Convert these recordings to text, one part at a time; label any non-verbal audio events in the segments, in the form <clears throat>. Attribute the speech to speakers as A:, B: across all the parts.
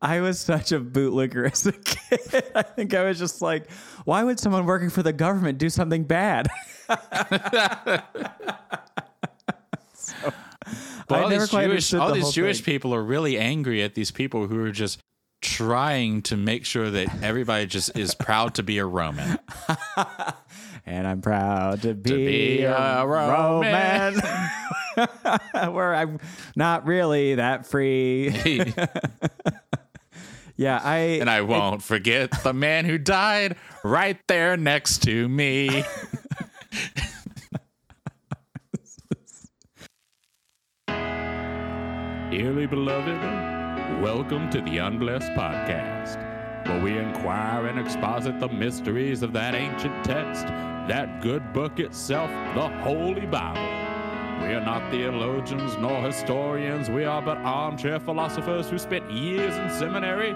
A: I was such a bootlicker as a <laughs> kid. I think I was just like, why would someone working for the government do something bad? <laughs> so, I
B: all these Jewish, all
A: the
B: these Jewish
A: thing.
B: people are really angry at these people who are just trying to make sure that everybody just is proud to be a Roman. <laughs>
A: And I'm proud to be,
B: be
A: a,
B: a
A: Roman. Where I'm not really that free.
B: And
A: Yeah, I and
B: I won't forget the man who died right there next to me. Dearly beloved, welcome to the Unblessed Podcast, where we inquire and exposit the mysteries of that ancient text, that good book itself, the Holy Bible. We are not theologians nor historians. We are but armchair philosophers who spent years in seminary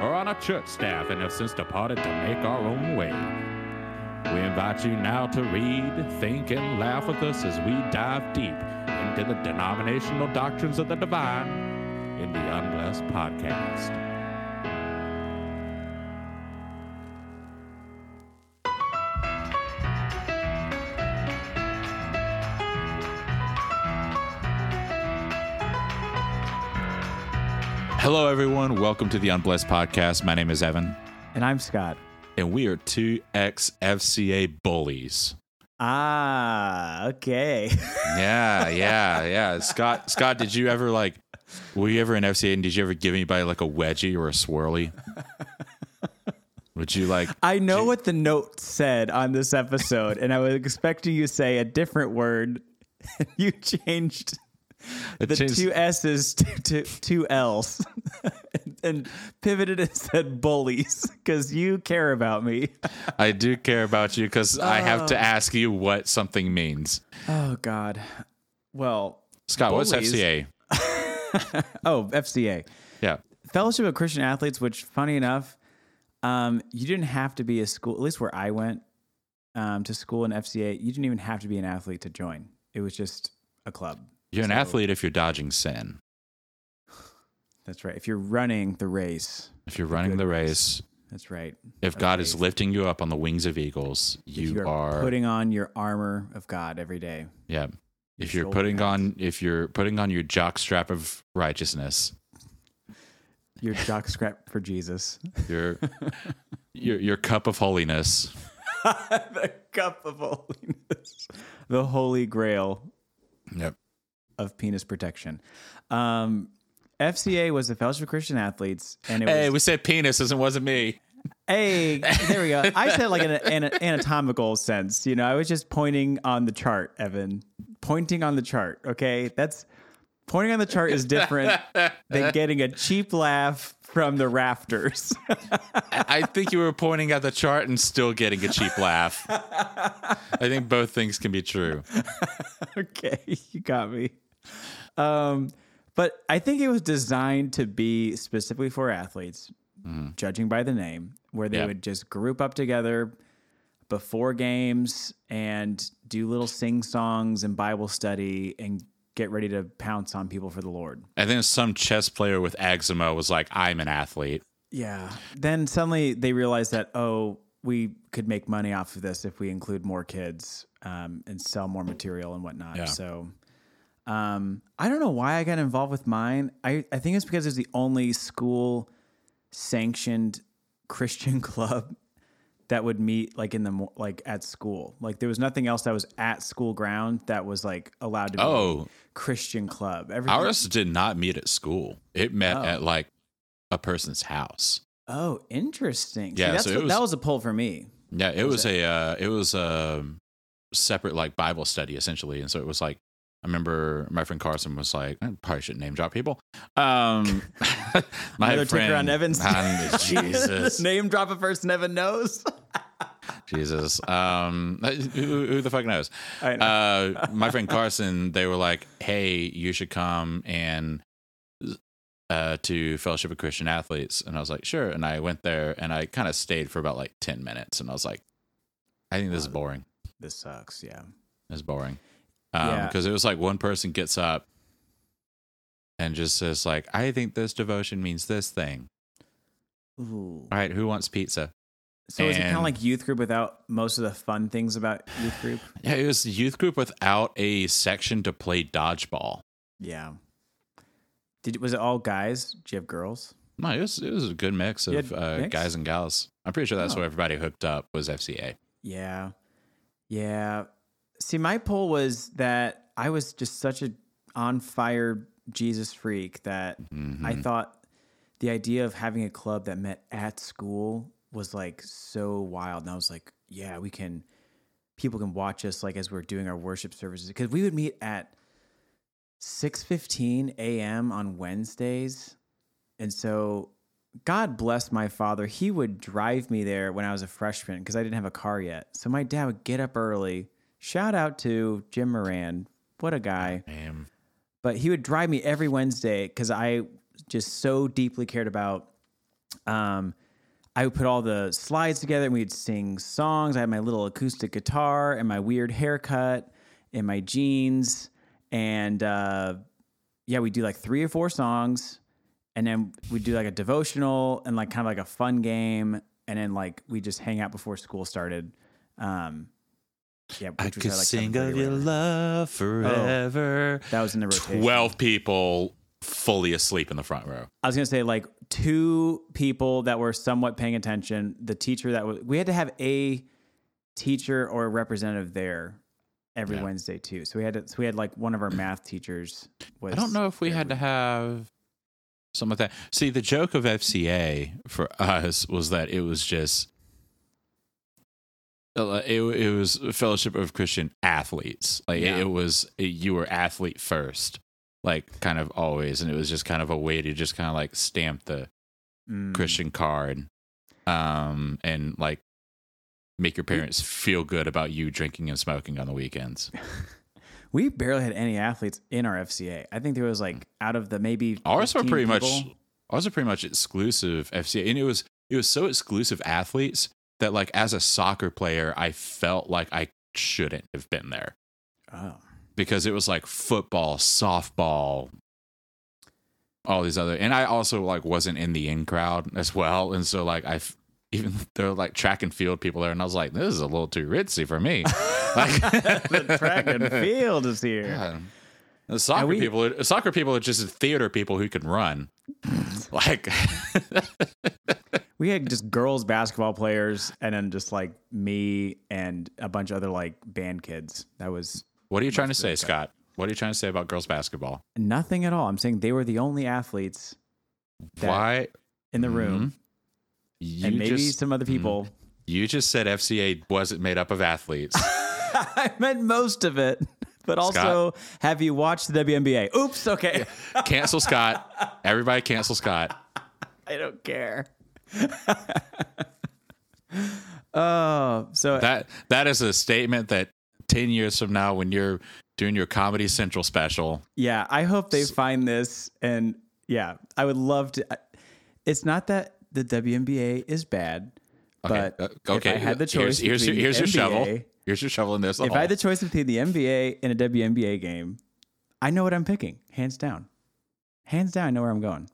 B: or on a church staff and have since departed to make our own way. We invite you now to read, think, and laugh with us as we dive deep into the denominational doctrines of the divine in the Unblessed Podcast. Hello, everyone. Welcome to the Unblessed Podcast. My name is Evan,
A: and I'm Scott.
B: and we are two ex FCA bullies.
A: Ah, okay. <laughs>
B: Yeah, yeah, yeah. Scott, Scott, did you ever like? Were you ever in FCA and did you ever give anybody like a wedgie or a swirly? Would you like?
A: I know what the note said on this episode, and I was expecting you to say a different word. <laughs> you changed the
B: changed-
A: two S's <laughs> to, to two L's <laughs> and pivoted and said bullies because you care about me.
B: I do care about you because I have to ask you what something means.
A: Oh, God. Well,
B: Scott, what's FCA? <laughs>
A: oh, FCA.
B: Yeah.
A: Fellowship of Christian Athletes, which, funny enough, um, you didn't have to be a school, at least where I went um, to school in FCA, you didn't even have to be an athlete to join. It was just a club.
B: You're an
A: So-
B: athlete if you're dodging sin. <sighs>
A: That's right. If you're running the race,
B: If you're running the
A: race. that's right.
B: if God is lifting you up on the wings of eagles,
A: If
B: you,
A: are,
B: are
A: putting on your armor of God every day.
B: yeah. If
A: your
B: you're putting on if you're putting on your jock strap of righteousness,
A: Your <laughs> jock scrap for Jesus.
B: your <laughs> your your cup of holiness. <laughs>
A: the cup of holiness. The holy grail
B: Yep.
A: Of penis protection. Um, FCA was the Fellowship of Christian Athletes, and it
B: Hey,
A: was
B: we said penises, and it wasn't me.
A: Hey, there we go. I said like in an, an anatomical sense. You know, I was just pointing on the chart, Evan. Pointing on the chart. Okay, that's pointing on the chart is different than <laughs> getting a cheap laugh from the rafters.
B: I think you were pointing at the chart and still getting a cheap laugh. <laughs> I think both things can be true.
A: okay, you got me. <laughs> Um, but I think it was designed to be specifically for athletes, judging by the name, where they
B: Yeah.
A: would just group up together before games and do little sing songs and Bible study and get ready to pounce on people for the Lord.
B: And then some chess player with eczema was like, "I'm an athlete."
A: Yeah. Then suddenly they realized that, oh, we could make money off of this if we include more kids um, and sell more material and whatnot.
B: Yeah.
A: So um, I don't know why I got involved with mine. I, I think it's because it's the only school sanctioned <laughs> Christian club that would meet like in the like at school. Like there was nothing else that was at school ground that was like allowed to be
B: Oh.
A: Christian club. Everything,
B: Ours did not meet at school. It met
A: Oh.
B: at like a person's house.
A: Oh, interesting. See,
B: Yeah,
A: that's
B: so
A: what- that
B: was-
A: was a pull for me.
B: Yeah, it
A: was
B: was a uh, it was a separate like Bible study essentially, and so it was like I remember my friend Carson was like, I probably shouldn't name drop people. Um, <laughs> my
A: Another
B: friend
A: on Evans. <laughs>
B: Jesus, <laughs>
A: Name drop a person Evan knows.
B: Jesus. Um, who, who the fuck knows?
A: Know.
B: Uh, my friend Carson, they were like, "Hey, you should come and uh, to Fellowship of Christian Athletes," and I was like, "Sure." And I went there, and I kind of stayed for about like ten minutes, and I was like, "I think this is boring.
A: this sucks. Yeah.
B: It's boring." Um, because it was like one person gets up and just says like, "I think this devotion means this thing,"
A: Ooh.
B: All right, who wants pizza?
A: So is it kind of like youth group without most of the fun things about youth group?
B: Yeah, it was youth group without a section to play dodgeball.
A: Yeah. Did was it all guys? Did you have girls?
B: No, it was it was a good mix of uh,
A: mix?
B: guys and gals. I'm pretty sure that's
A: Oh.
B: where everybody hooked up was FCA.
A: Yeah. Yeah. See, my poll was that I was just such a on fire Jesus freak that
B: Mm-hmm.
A: I thought the idea of having a club that met at school was like so wild. And I was like, yeah, we can, people can watch us like as we're doing our worship services. Because we would meet at 6.15 a.m. on Wednesdays. And so God bless my father. He would drive me there when I was a freshman because I didn't have a car yet. So my dad would get up early. Shout out to Jim Moran. What a guy
B: Um,
A: but he would drive me every Wednesday because I just so deeply cared about. Um, I would put all the slides together and we'd sing songs. I had my little acoustic guitar and my weird haircut and my jeans. And uh, yeah, we'd do like three or four songs and then we'd do like a devotional and like kind of like a fun game. And then like we just hang out before school started. Um, yeah,
B: I
A: which was
B: could
A: like,
B: sing of your
A: whatever.
B: love oh, forever.
A: That was in the rotation.
B: 12 people fully asleep in the front row.
A: I was gonna say like two people that were somewhat paying attention. The teacher that was we had to have a teacher or a representative there every
B: Yeah.
A: Wednesday too. So we had to, so we had like one of our math teachers. Was
B: I don't know if we had to have something like that. See, the joke of FCA for <laughs> us was that it was just it, it was a fellowship of Christian athletes. Like
A: Yeah.
B: it, was you were athlete first, like kind of always, and it was just kind of a way to just kind of like stamp the
A: Mm.
B: Christian card, um, and like make your parents feel good about you drinking and smoking on the weekends. <laughs>
A: We barely had any athletes in our FCA. I think there was like out of the maybe
B: Ours were
A: 15
B: pretty much ours are pretty much exclusive FCA, and it was it was so exclusive athletes that like as a soccer player, I felt like I shouldn't have been there
A: Oh.
B: because it was like football, softball, all these other, and I also like wasn't in the in crowd as well, and so like I even <laughs> there were like track and field people there, and I was like, this is a little too ritzy for me. <laughs> like
A: the track and <laughs> field is here.
B: Yeah. The soccer
A: we-
B: people, are- soccer people are just theater people who can run. like,
A: We had just girls basketball players and then just like me and a bunch of other like band kids. That was
B: what are you trying to say, Scott? What are you trying to say about girls basketball?
A: nothing at all. I'm saying they were the only athletes That-
B: Why
A: in the mm-hmm. room
B: you
A: and maybe
B: just
A: some other mm-hmm. people.
B: you just said FCA wasn't made up of athletes? <laughs>
A: I meant most of it. But also, have you watched the WNBA? Oops, okay.
B: cancel Scott. <laughs> Everybody cancel Scott.
A: I don't care. <laughs> oh, so
B: That that is a statement that ten years from now, when you're doing your Comedy Central special,
A: Yeah, I hope they find this, and yeah, I would love to. It's not that the WNBA is bad,
B: okay,
A: but
B: uh, okay.
A: if I had the
B: here's
A: choice,
B: here's your,
A: between
B: here's your shovel. Here's your shovel in this.
A: If I had the choice between the NBA and a WNBA game, I know what I'm picking, hands down. Hands down, I know where I'm going.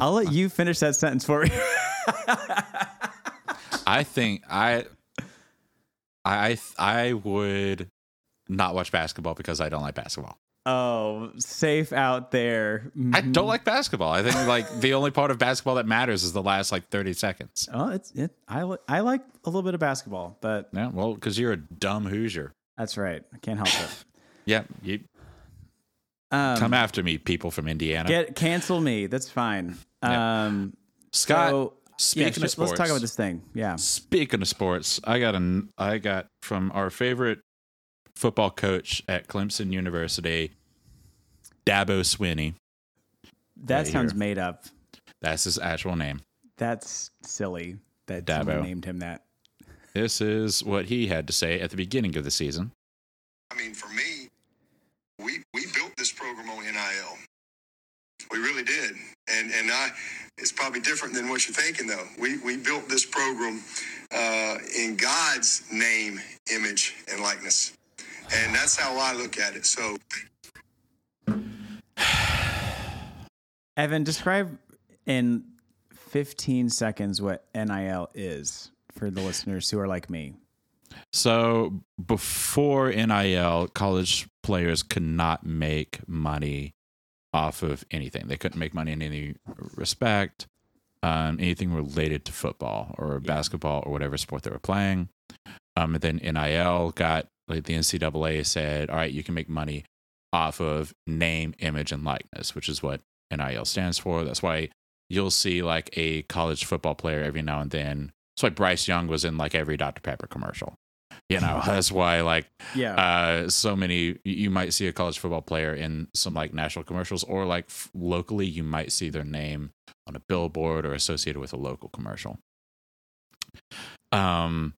A: I'll let you finish that sentence for me. <laughs>
B: I think I, I, I would not watch basketball because I don't like basketball.
A: oh, safe out there.
B: I don't like basketball. I think like the only part of basketball that matters is the last like thirty seconds.
A: Oh, it's it. I li- I like a little bit of basketball, but
B: Yeah, well, because you're a dumb Hoosier.
A: that's right. I can't help it. <sighs>
B: Yeah, you
A: Um,
B: come after me, people from Indiana.
A: Get cancel me. That's fine.
B: Yeah.
A: Um,
B: Scott,
A: so,
B: speaking
A: yeah,
B: of
A: let's
B: sports,
A: talk about this thing. Yeah.
B: Speaking of sports, I got an I got from our favorite football coach at Clemson University, Dabo Swinney.
A: That
B: Right
A: sounds
B: here.
A: made up.
B: That's his actual name.
A: That's silly that
B: Dabo.
A: someone named him that.
B: This is what he had to say at the beginning of the season.
C: I mean, for me, we we built this program on NIL. We really did, and and I, it's probably different than what you're thinking though. We we built this program uh, in God's name, image, and likeness, and that's how I look at it. So <sighs>
A: Evan, describe in 15 seconds what NIL is for the listeners who are like me.
B: So before NIL, college players could not make money off of anything. They couldn't make money in any respect, um, anything related to football or basketball or whatever sport they were playing. Um, and then NIL got like the NCAA said, all right, you can make money off of name, image, and likeness, which is what NIL stands for. That's why you'll see like a college football player every now and then. That's why Bryce Young was in like every Dr. Pepper commercial. You know, <laughs> that's why like
A: Yeah.
B: uh, so many you- might see a college football player in some like national commercials or like f- locally you might see their name on a billboard or associated with a local commercial um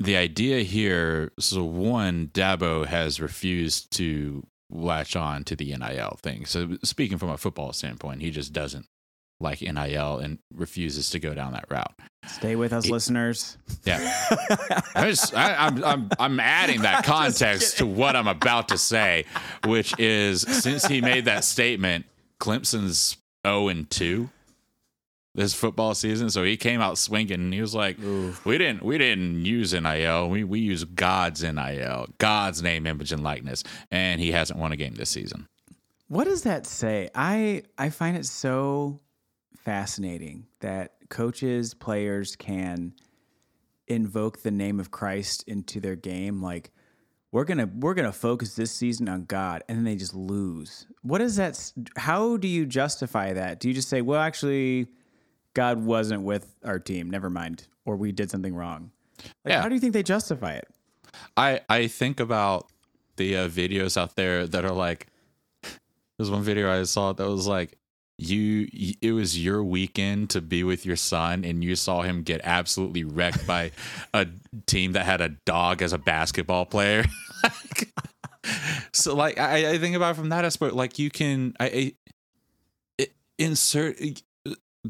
B: the idea here so one dabo has refused to latch on to the nil thing so speaking from a football standpoint he just doesn't like nil and refuses to go down that route
A: Stay with us, listeners.
B: yeah <laughs> I I, I'm, I'm, I'm adding that <laughs> context to what I'm about to say, which is since he made that statement, Clemson's 0 and 2 this football season. So he came out swinging and he was like, we didn't, we didn't use NIL. We, we use God's NIL, God's name, image, and likeness. And he hasn't won a game this season.
A: What does that say? I I find it so fascinating that coaches, players can invoke the name of Christ into their game like we're going to we're going to focus this season on God and then they just lose. What is that how do you justify that? Do you just say, "Well, actually God wasn't with our team. Never mind." Or we did something wrong. Like
B: Yeah.
A: how do you think they justify it?
B: I I think about the uh, videos out there that are like there's one video I saw that was like you it was your weekend to be with your son and you saw him get absolutely wrecked by a team that had a dog as a basketball player <laughs> so like I, I think about from that aspect like you can I, I insert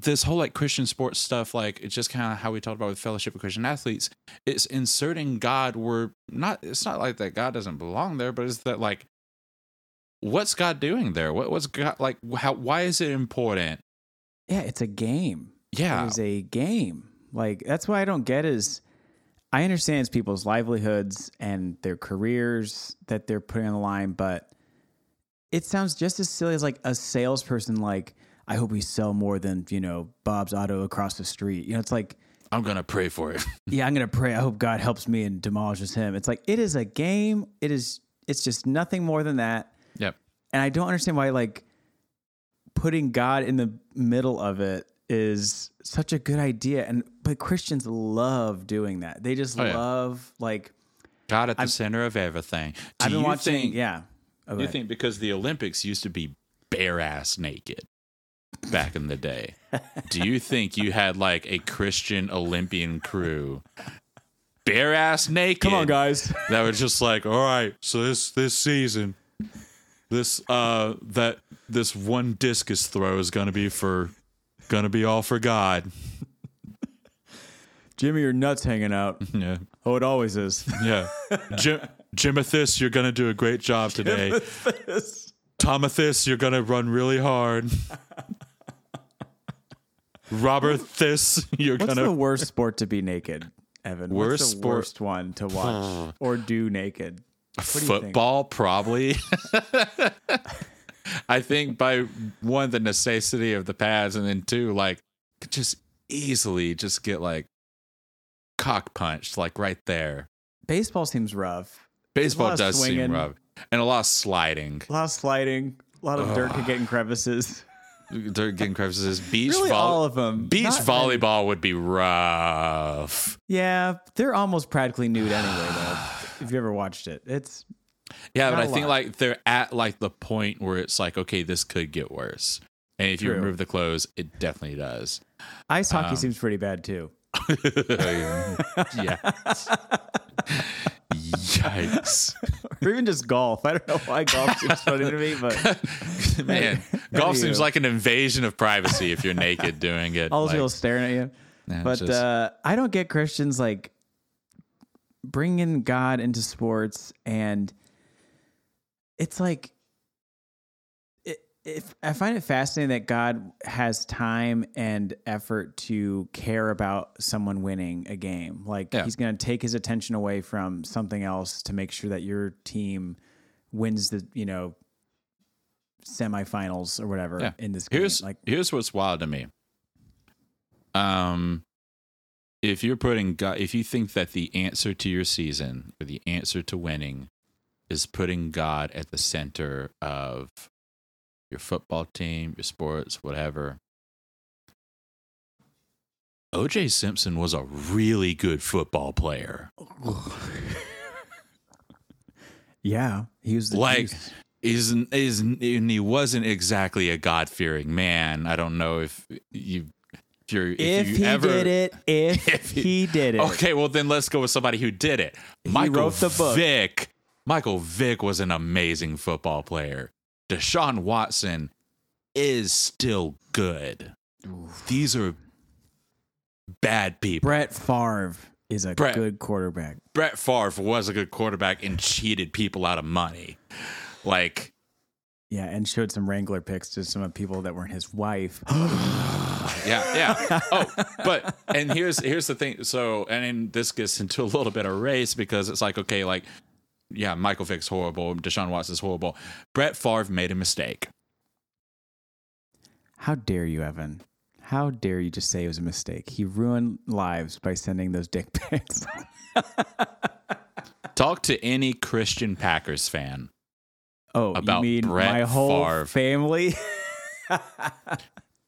B: this whole like Christian sports stuff, like it's just kind of how we talked about with fellowship of Christian athletes. It's inserting God where not. It's not like that God doesn't belong there, but it's that like, what's God doing there? What what's God like? How why is it important?
A: Yeah, it's a game.
B: Yeah,
A: It is a game. Like that's why I don't get is I understand it's people's livelihoods and their careers that they're putting on the line, but it sounds just as silly as like a salesperson like, I hope we sell more than, you know, Bob's auto across the street. You know, it's like,
B: I'm gonna pray for it. <laughs>
A: yeah, I'm gonna pray. I hope God helps me and demolishes him. It's like it is a game. It is it's just nothing more than that. And I don't understand why like putting God in the middle of it is such a good idea. And but Christians love doing that. They just
B: Oh, yeah.
A: love like
B: God at the center of everything. Do
A: I've been watching
B: think,
A: yeah. Oh,
B: You think because the Olympics used to be bare ass naked back in the day, <laughs> do you think you had like a Christian Olympian crew bare ass naked?
A: Come on, guys.
B: That was just like, all right, so this this season, this uh that this one discus throw is gonna be for gonna be all for God. <laughs>
A: Jimmy, your nuts hanging out.
B: Yeah.
A: Oh, it always is. <laughs>
B: Yeah. Jim Jimothyss, you're gonna do a great job today. Tomathis, you're gonna run really hard. Robert This, you're
A: What's
B: gonna What's
A: the worst sport to be naked, Evan? What's
B: Worst
A: the
B: sport-
A: worst one to watch <sighs> or do naked? What do you think?
B: football probably. <laughs> I think by one the necessity of the pads, and then two like could just easily just get like cock punched like right there.
A: Baseball seems rough.
B: Baseball does seem rough and a lot of sliding.
A: A lot of sliding, a lot of dirt could get in crevices. <laughs>
B: They're getting crevices. Beach
A: Really,
B: vol-
A: all of them.
B: Beach
A: Not many.
B: volleyball would be rough.
A: Yeah, they're almost practically nude anyway, though. If you ever watched it, it's
B: Yeah, but I think like they're at like the point where it's like, okay, this could get worse. And if you remove the clothes, it definitely does.
A: ice hockey
B: Um,
A: seems pretty bad too. <laughs>
B: yeah. Yikes. <laughs>
A: Or even just golf. I don't know why golf seems funny to me, but <laughs>
B: Man, golf seems like an invasion of privacy if you're naked doing it.
A: all those
B: Like,
A: people staring at you. But
B: just-
A: uh, I don't get Christians like bringing God into sports, and it's like it, if I find it fascinating that God has time and effort to care about someone winning a game. Like
B: Yeah.
A: he's going to take his attention away from something else to make sure that your team wins the, you know, semifinals or whatever
B: Yeah.
A: in this game.
B: Here's
A: like
B: here's what's wild to me. Um, if you're putting God, if you think that the answer to your season or the answer to winning is putting God at the center of your football team, your sports, whatever. OJ Simpson was a really good football player. <laughs>
A: yeah, he was the
B: like
A: juice.
B: is is and he wasn't exactly a God fearing man. I don't know if you if you're if,
A: if
B: you
A: he
B: ever
A: did it, <laughs> if,
B: if he-
A: he did it.
B: Okay, well then let's go with somebody who did it. Michael
A: wrote the book.
B: Vick. Michael Vick was an amazing football player. Deshaun Watson is still good. These are bad people.
A: Brett Favre is a
B: Brett-
A: good quarterback.
B: Brett Favre was a good quarterback and cheated people out of money. Like
A: Yeah, and showed some Wrangler pics to some of people that weren't his wife. <gasps>
B: yeah, yeah. Oh, but and here's here's the thing. So, and then this gets into a little bit of race because it's like, okay, like, yeah, Michael Vick's horrible, Deshaun Watson's horrible. Brett Favre made a mistake.
A: How dare you, Evan? How dare you just say it was a mistake? He ruined lives by sending those dick pics. <laughs>
B: Talk to any Christian Packers fan.
A: Oh,
B: About
A: you mean
B: Brett
A: my whole
B: Favre.
A: family? <laughs>
B: I,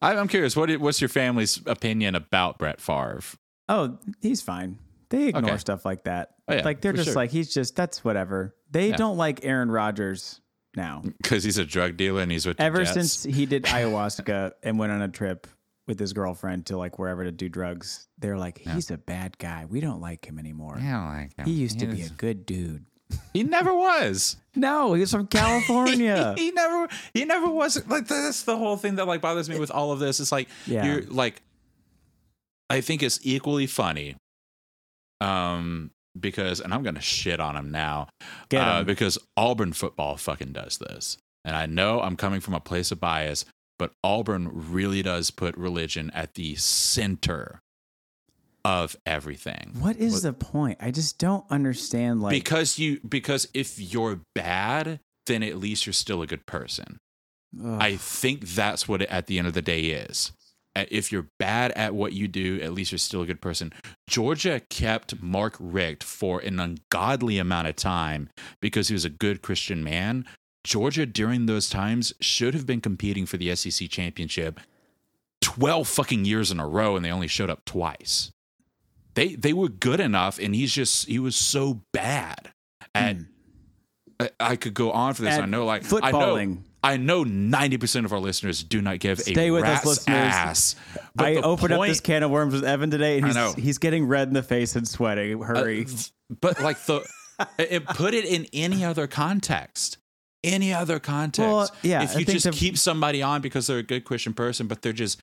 B: I'm curious, what what's your family's opinion about Brett Favre?
A: oh, he's fine. They ignore
B: Okay.
A: stuff like that.
B: Oh, yeah,
A: like they're just
B: sure.
A: like he's just that's whatever. They
B: Yeah.
A: don't like Aaron Rodgers now. <laughs>
B: Because he's a drug dealer and he's with the
A: Ever since he did <laughs> ayahuasca and went on a trip with his girlfriend to like wherever to do drugs, they're like, he's a bad guy. We don't like him anymore.
B: Like him.
A: He used to be a good dude.
B: He never was.
A: No, he's from California. <laughs>
B: he never he never was like that's the whole thing that like bothers me with all of this it's like
A: Yeah.
B: you're like i think it's equally funny um because and i'm gonna shit on him now
A: Get
B: uh,
A: him.
B: because auburn football fucking does this and i know i'm coming from a place of bias but auburn really does put religion at the center of everything
A: what is the point? I just don't understand. Like,
B: because you because if you're bad then at least you're still a good person
A: ugh.
B: I think that's what it at the end of the day is. Uh, If you're bad at what you do, at least you're still a good person. Georgia kept Mark Richt for an ungodly amount of time because he was a good Christian man. Georgia, during those times, should have been competing for the SEC championship 12 fucking years in a row, and they only showed up twice. They, they were good enough, and he's just, he was so bad at. I, I could go on for this.
A: At
B: I know, like I know,
A: footballing.
B: I know ninety percent of our listeners do not give
A: Stay
B: a
A: with us,
B: rat's
A: listeners.
B: ass.
A: I opened up this can of worms with Evan today, and he's, he's getting red in the face and sweating. Hurry.
B: Uh, but like the, it, put it in any other context. Any other context.
A: Well, yeah,
B: If you just keep somebody on because they're a good Christian person, but they're just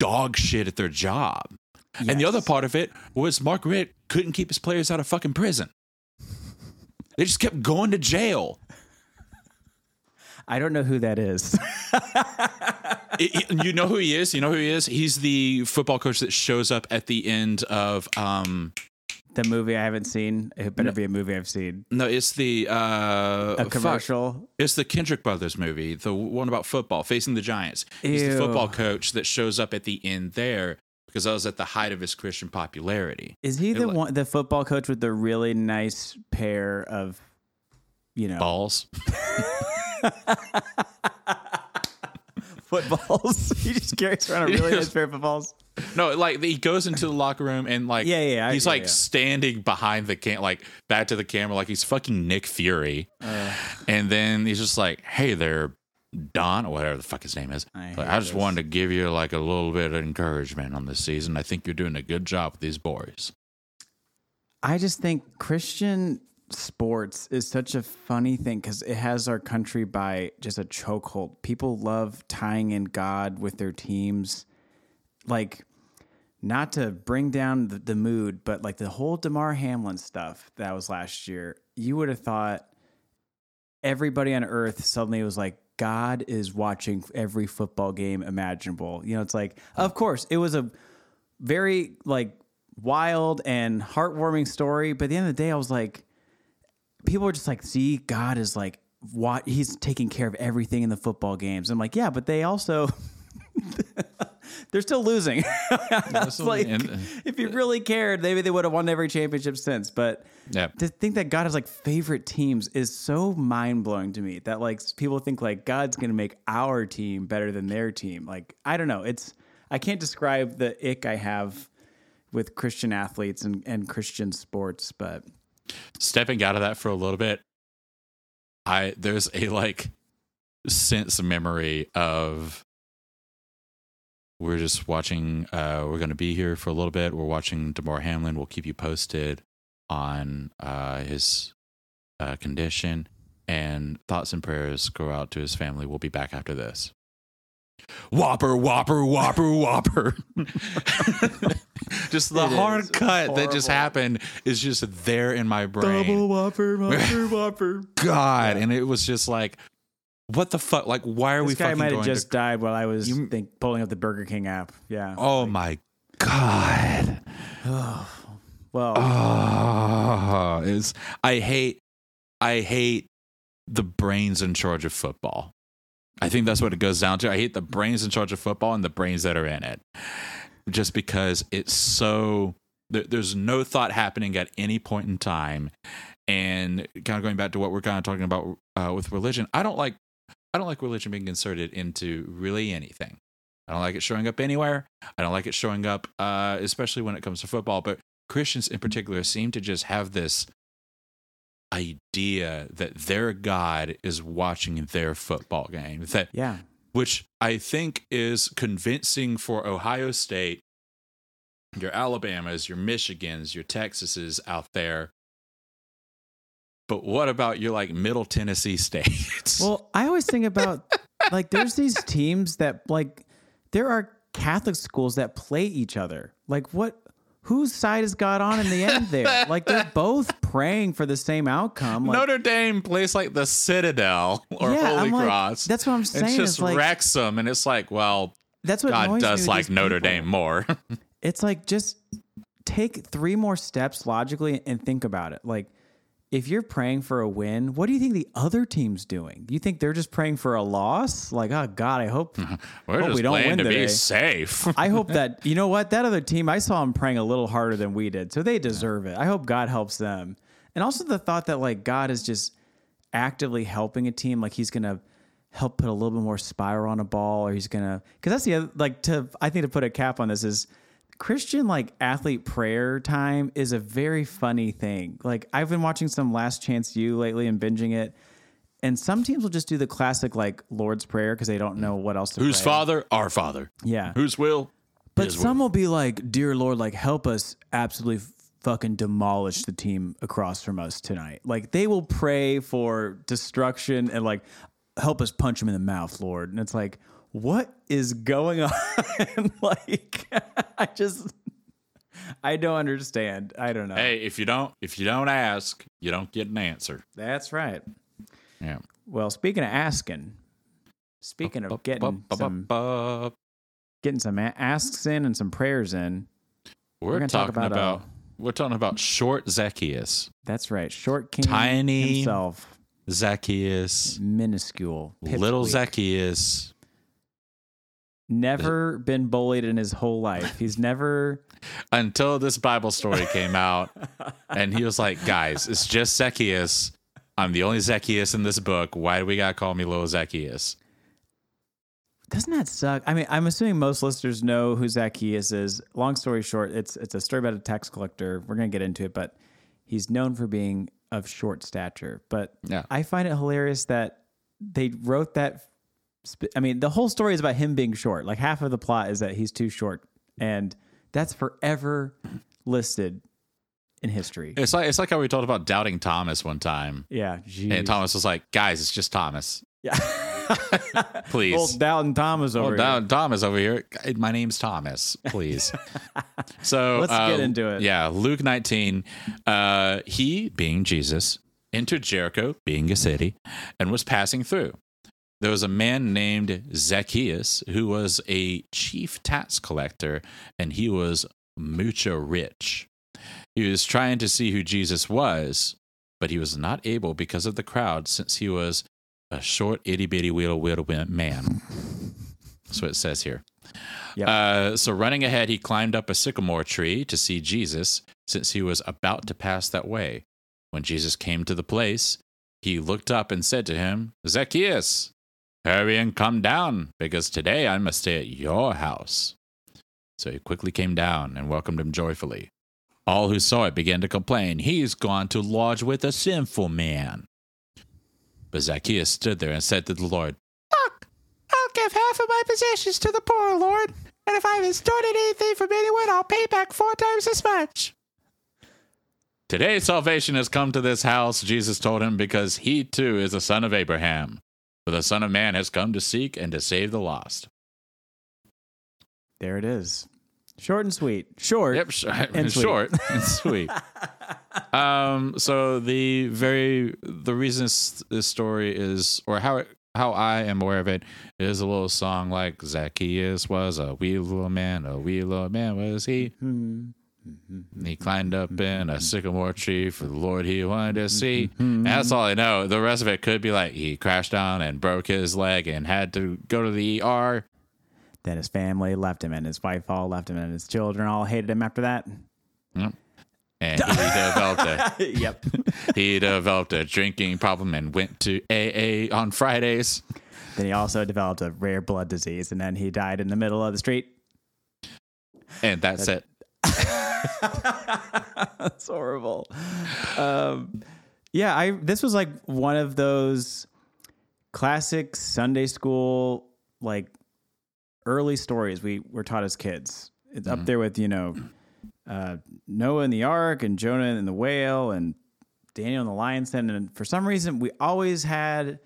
B: dog shit at their job. And the other part of it was Mark Richt couldn't keep his players out of fucking prison. They just kept going to jail.
A: I don't know who that is. <laughs>
B: It- it- you know who he is? You know who he is? He's the football coach that shows up at the end of um
A: the movie I haven't seen. It better be a movie I've seen.
B: no, it's the uh
A: A
B: fuck.
A: commercial.
B: It's the Kendrick Brothers movie, the one about football, facing the Giants. He's the football coach that shows up at the end there because I was at the height of his Christian popularity.
A: Is he
B: It
A: the
B: li-
A: one, the football coach with the really nice pair of, you know,
B: Balls. <laughs>
A: footballs? <laughs> he just carries around a really nice <laughs> pair of footballs.
B: No, like he goes into the locker room and like
A: Yeah, yeah, I-
B: he's
A: yeah,
B: like
A: yeah.
B: standing behind the cam, like back to the camera, like he's fucking Nick Fury. Uh. and then he's just like, "Hey there, Don, or whatever the fuck his name is.
A: I
B: Like, I just
A: this.
B: wanted to give you like a little bit of encouragement on this season. I think you're doing a good job with these boys."
A: I just think Christian sports is such a funny thing because it has our country by just a chokehold. People love tying in God with their teams. Like, not to bring down the, the mood, but like the whole Damar Hamlin stuff that was last year, you would have thought everybody on earth suddenly was like God is watching every football game imaginable. You know, it's like, of course, it was a very like wild and heartwarming story. But at the end of the day, I was like, people are just like, see, God is like, what he's taking care of everything in the football games. I'm like, yeah, but they also <laughs> <laughs> they're still losing. <laughs> Like,
B: and- uh,
A: if he really cared, maybe they would have won every championship since. But
B: Yeah.
A: to think that God has like favorite teams is so mind blowing to me. That like people think like God's gonna make our team better than their team. Like I don't know. It's I can't describe the ick I have with Christian athletes and, and Christian sports, but
B: stepping out of that for a little bit, I there's a like sense memory of we're just watching uh we're gonna be here for a little bit. We're watching Damar Hamlin. We'll keep you posted on uh his uh condition and thoughts and prayers go out to his family. We'll be back after this. Whopper, whopper, whopper, whopper. just the
A: It
B: hard cut that just happened is just there in my brain.
A: whopper, whopper, <laughs> whopper.
B: God, and it was just like, what the fuck? Like, why are we
A: This guy
B: fucking
A: might have just
B: to?
A: died while I was
B: You-
A: think, pulling up the Burger King app. Yeah.
B: Oh my god! <sighs>
A: Well, <sighs>
B: Oh, is I hate, I hate the brains in charge of football. I think that's what it goes down to. I hate the brains in charge of football and the brains that are in it, just because it's so. There's no thought happening at any point in time, and kind of going back to what we're kind of talking about uh, with religion. I don't like, I don't like religion being inserted into really anything. I don't like it showing up anywhere. I don't like it showing up, uh, especially when it comes to football. But Christians in particular seem to just have this idea that their God is watching their football game. That
A: yeah.
B: which I think is convincing for Ohio State, your Alabamas, your Michigans, your Texases out there. But what about your like Middle Tennessee states?
A: Well, I always think about <laughs> like there's these teams that like there are Catholic schools that play each other. Like what whose side has God on in the end there? Like they're both praying for the same outcome. Like,
B: Notre Dame plays like the Citadel <laughs> or
A: Yeah,
B: Holy
A: I'm like-
B: Cross.
A: that's what I'm saying,
B: It's just
A: like-
B: Wrexham, and it's like, well,
A: that's what
B: God does like Notre
A: people.
B: Dame more. <laughs>
A: It's like just take three more steps logically and think about it. Like if you're praying for a win, what do you think the other team's doing? You think they're just praying for a loss? Like, oh God, I hope <laughs> hope we don't win
B: to
A: today.
B: be safe. <laughs>
A: I hope that <laughs> you know what that other team. I saw them praying a little harder than we did, so they deserve it. I hope God helps them, and also the thought that like God is just actively helping a team, like He's gonna help put a little bit more spiral on a ball, or He's gonna because that's the other like to I think to put a cap on this is Christian like athlete prayer time is a very funny thing. Like I've been watching some Last Chance U lately and binging it. And some teams will just do the classic like Lord's Prayer because they don't know what else to do.
B: Whose
A: pray.
B: father? Our father.
A: Yeah.
B: Whose will?
A: But
B: His
A: some
B: will.
A: will be like, "Dear Lord, like help us absolutely fucking demolish the team across from us tonight." Like they will pray for destruction and like help us punch them in the mouth, Lord. And it's like, what is going <laughs> on? like I just I don't understand. I don't know.
B: Hey, if you don't, if you don't ask, you don't get an answer.
A: That's right.
B: Yeah.
A: Well, speaking of asking, speaking of getting some getting some asks in and some prayers in,
B: We're,
A: talk
B: talking
A: about,
B: about,
A: uh,
B: we're talking about short Zacchaeus,
A: that's right. Short King
B: Tiny
A: himself.
B: Zacchaeus,
A: minuscule,
B: little. Zacchaeus.
A: Never been bullied in his whole life. He's never. <laughs>
B: Until this Bible story came out, and he was like, "Guys, it's just Zacchaeus. I'm the only Zacchaeus in this book. Why do we gotta call me little Zacchaeus?"
A: Doesn't that suck? I mean, I'm assuming most listeners know who Zacchaeus is. Long story short, it's it's a story about a tax collector. We're gonna get into it, but he's known for being of short stature. But
B: Yeah.
A: I find it hilarious that they wrote that. I mean, the whole story is about him being short. Like half of the plot is that he's too short, and that's forever listed in history.
B: It's like it's like how we talked about doubting Thomas one time,
A: Yeah, geez.
B: and Thomas was like, "Guys, it's just Thomas.
A: Yeah. <laughs> <laughs>
B: Please."
A: Old Dalton Thomas over
B: Oh,
A: here.
B: Thomas over here. My name's Thomas, please. <laughs> so
A: Let's
B: uh,
A: get into it.
B: Yeah, Luke 19. Uh, he, being Jesus, entered Jericho, being a city, and was passing through. There was a man named Zacchaeus who was a chief tax collector and he was mucho rich. He was trying to see who Jesus was, but he was not able because of the crowd since he was a short, itty bitty, wheedle, wheedle man. That's what it says here.
A: Yep.
B: Uh, so, running ahead, he climbed up a sycamore tree to see Jesus since he was about to pass that way. When Jesus came to the place, he looked up and said to him, Zacchaeus, hurry and come down, because today I must stay at your house. So he quickly came down and welcomed him joyfully. All who saw it began to complain, He's gone to lodge with a sinful man. But Zacchaeus stood there and said to the Lord, Look, I'll give half of my possessions to the poor, Lord, and if I've extorted anything from anyone, I'll pay back four times as much. Today salvation has come to this house, Jesus told him, because he too is a son of Abraham. For the Son of Man has come to seek and to save the lost.
A: There it is. Short and sweet. Short.
B: Yep, sh- <laughs>
A: And sweet.
B: short and <laughs> sweet. um, so the very the reason this, story is, or how it, how I am aware of it, is a little song like Zacchaeus was a wee little man, a wee little man was he.
A: Hmm.
B: And he climbed up mm-hmm. in a mm-hmm. sycamore tree for the Lord he wanted to see. And that's all I know. The rest of it could be like he crashed down and broke his leg and had to go to the ER.
A: Then his family left him, and his wife all left him, and his children all hated him after that. Yep.
B: And he <laughs> developed a
A: yep. <laughs>
B: he developed a drinking problem and went to AA on Fridays.
A: then he also developed a rare blood disease, and then he died in the middle of the street.
B: And that's it. <laughs> <laughs>
A: That's horrible. Um, yeah, I this was like one of those classic Sunday school like early stories we were taught as kids. It's up there with you know uh, Noah and the Ark and Jonah and the whale and Daniel and the lion's den. And for some reason, we always had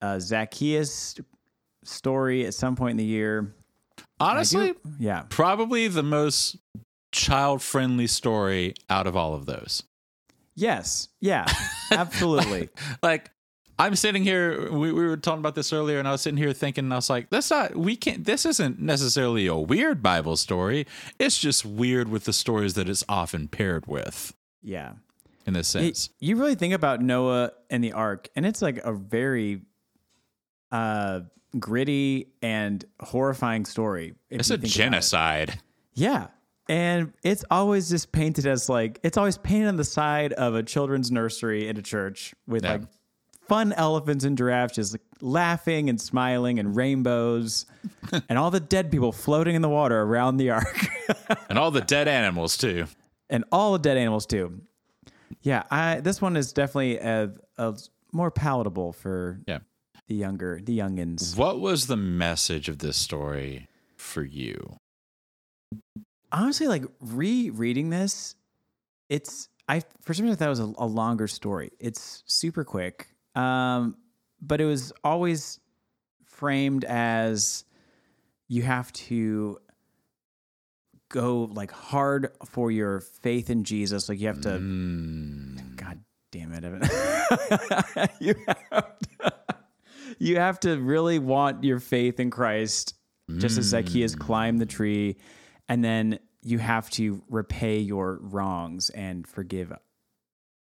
A: a Zacchaeus story at some point in the year.
B: Honestly,
A: yeah,
B: probably the most child friendly story out of all of those.
A: yes, yeah, <laughs> absolutely.
B: Like, I'm sitting here, we, we were talking about this earlier, and I was sitting here thinking, and I was like, that's not, we can't, this isn't necessarily a weird Bible story. It's just weird with the stories that it's often paired with
A: yeah.
B: in this
A: It-
B: sense.
A: you really think about Noah and the ark, and it's like a very uh, gritty and horrifying story.
B: it's a
A: it.
B: genocide.
A: Yeah. And it's always just painted as like, it's always painted on the side of a children's nursery in a church with
B: Yeah.
A: like fun elephants and giraffes just like, laughing and smiling and rainbows <laughs> and all the dead people floating in the water around the ark. <laughs>
B: And all the dead animals, too.
A: and all the dead animals too. Yeah, I this one is definitely a, a more palatable for
B: Yeah.
A: the younger, the youngins.
B: What was the message of this story for you?
A: Honestly, like rereading this, it's I for some reason I thought it was a, a longer story. It's super quick, um, but it was always framed as you have to go like hard for your faith in Jesus. Like you have to.
B: Mm,
A: God damn it, Evan. <laughs> you, have to, you have to really want your faith in Christ, just as Zacchaeus climbed the tree. And then you have to repay your wrongs and forgive